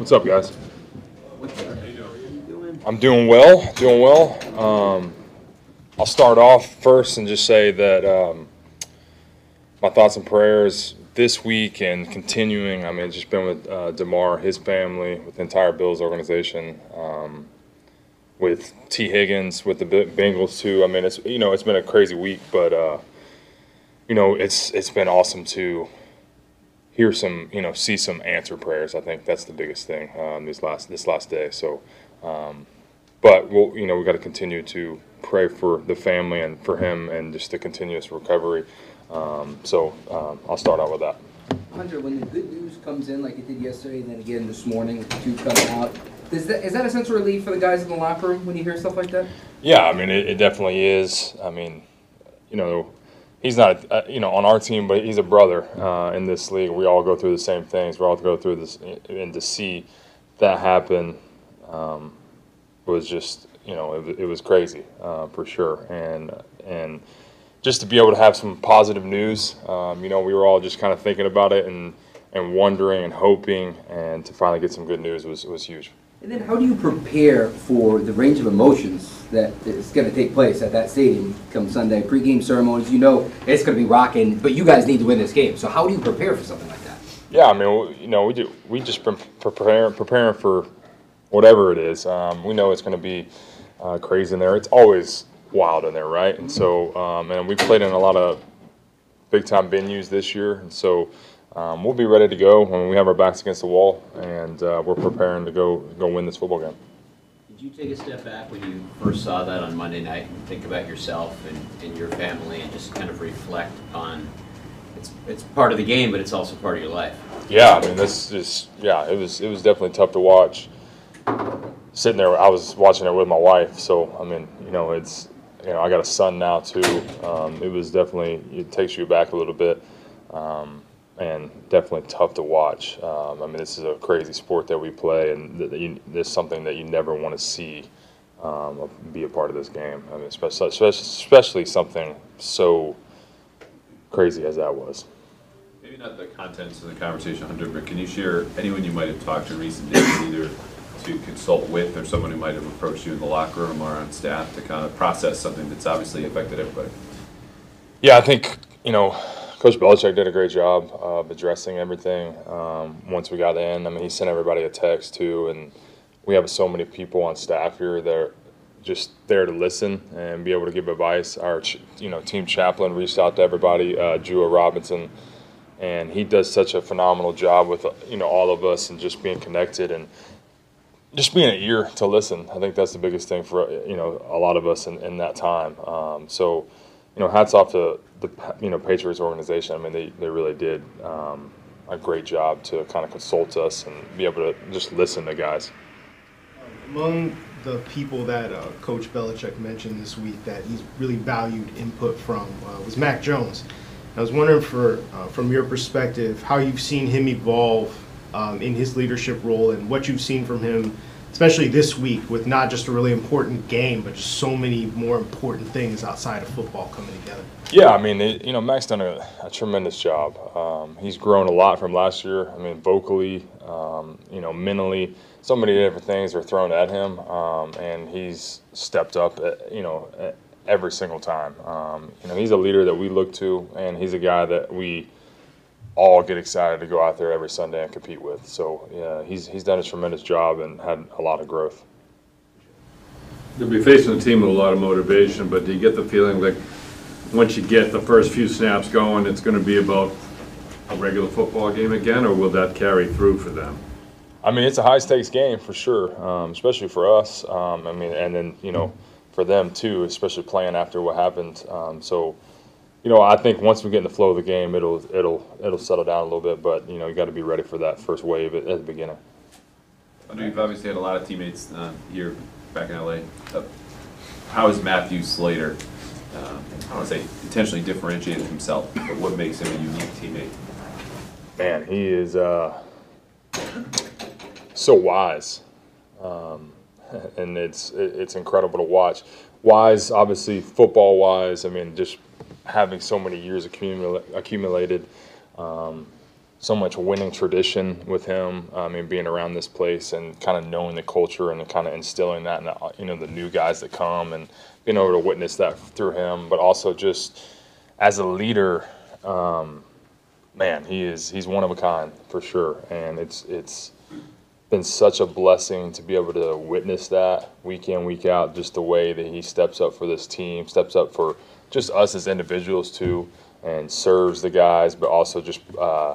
What's up, guys? I'm doing well, doing well. Um, I'll start off first and just say that um, my thoughts and prayers this week and continuing. I mean, just been with uh, Damar, his family, with the entire Bills organization, um, with Tee Higgins, with the Bengals too. I mean, it's you know it's been a crazy week, but uh, you know it's it's been awesome to hear some, you know, see some answer prayers. I think that's the biggest thing um, this last this last day. So, um, but we'll, you know, we got to continue to pray for the family and for him and just the continuous recovery. Um, so um, I'll start out with that. Hunter, when the good news comes in like it did yesterday and then again this morning, two coming out, is that is that a sense of relief for the guys in the locker room when you hear stuff like that? Yeah, I mean, it, it definitely is. I mean, you know he's not, uh, you know, on our team, but he's a brother uh, in this league. We all go through the same things. We all go through this, and to see that happen um, was just, you know, it, it was crazy uh, for sure. And and just to be able to have some positive news, um, you know, we were all just kind of thinking about it and and wondering and hoping, and to finally get some good news was was huge. And then how do you prepare for the range of emotions that is going to take place at that stadium come Sunday? Pre-game ceremonies, you know it's going to be rocking, but you guys need to win this game. So how do you prepare for something like that? Yeah, I mean, you know, we do. We just been preparing preparing for whatever it is. Um, we know it's going to be uh, crazy in there. It's always wild in there, right? And so, um, and we played in a lot of big time venues this year, and so um, we'll be ready to go when we have our backs against the wall, and uh, we're preparing to go go win this football game. Did you take a step back when you first saw that on Monday night and think about yourself and, and your family and just kind of reflect on it's it's part of the game, but it's also part of your life. Yeah, I mean this is yeah, it was it was definitely tough to watch. Sitting there, I was watching it with my wife, so I mean, you know, it's you know, I got a son now too. Um, it was definitely it takes you back a little bit. Um, and definitely tough to watch. Um, I mean, this is a crazy sport that we play, and th- you, this is something that you never want to see um, be a part of this game. I mean, especially, especially something so crazy as that was. Maybe not the contents of the conversation, Hunter, but can you share anyone you might have talked to in recent days, either to consult with or someone who might have approached you in the locker room or on staff to kind of process something that's obviously affected everybody? Yeah, I think you know Coach Belichick did a great job of addressing everything um, once we got in. I mean, he sent everybody a text too, and we have so many people on staff here that are just there to listen and be able to give advice. Our you know team chaplain reached out to everybody, uh, Robinson, and he does such a phenomenal job with you know all of us and just being connected and just being an ear to listen. I think that's the biggest thing for you know a lot of us in, in that time. Um, so you know, hats off to the you know Patriots organization. I mean, they, they really did um, a great job to kind of consult us and be able to just listen to guys. Among the people that uh, Coach Belichick mentioned this week that he's really valued input from uh, was Mac Jones. I was wondering, for uh, from your perspective, how you've seen him evolve um, in his leadership role and what you've seen from him especially this week with not just a really important game, but just so many more important things outside of football coming together. Yeah, I mean, it, you know, Mac's done a, a tremendous job. Um, he's grown a lot from last year. I mean, vocally, um, you know, mentally, so many different things are thrown at him, um, and he's stepped up, at, you know, every single time. Um, you know, he's a leader that we look to, and he's a guy that we – all get excited to go out there every Sunday and compete with. So yeah, he's he's done a tremendous job and had a lot of growth. You'll be facing a team with a lot of motivation, but do you get the feeling like once you get the first few snaps going, it's going to be about a regular football game again, or will that carry through for them? I mean, it's a high stakes game for sure, um, especially for us. Um, I mean, and then you know, for them too, especially playing after what happened. Um, so you know, I think once we get in the flow of the game, it'll it'll it'll settle down a little bit. But you know, you got to be ready for that first wave at, at, the beginning. I know you've obviously had a lot of teammates uh, here back in LA. Uh, how is Matthew Slater? Um, I don't want to say intentionally differentiated himself, but what makes him a unique teammate? Man, he is uh, so wise, um, and it's it's incredible to watch. Wise, obviously, football wise. I mean, just having so many years accumula- accumulated, um, so much winning tradition with him. I mean, being around this place and kind of knowing the culture and kind of instilling that in the, you know the new guys that come and being able to witness that through him, but also just as a leader, um, man, he is he's one of a kind for sure, and it's it's been such a blessing to be able to witness that week in week out just the way that he steps up for this team steps up for just us as individuals too and serves the guys but also just uh,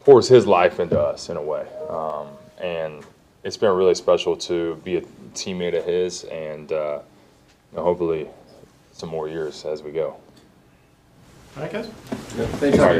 pours his life into us in a way um, and it's been really special to be a teammate of his and uh, you know, hopefully some more years as we go All right, guys? Thanks, All right, Harvey.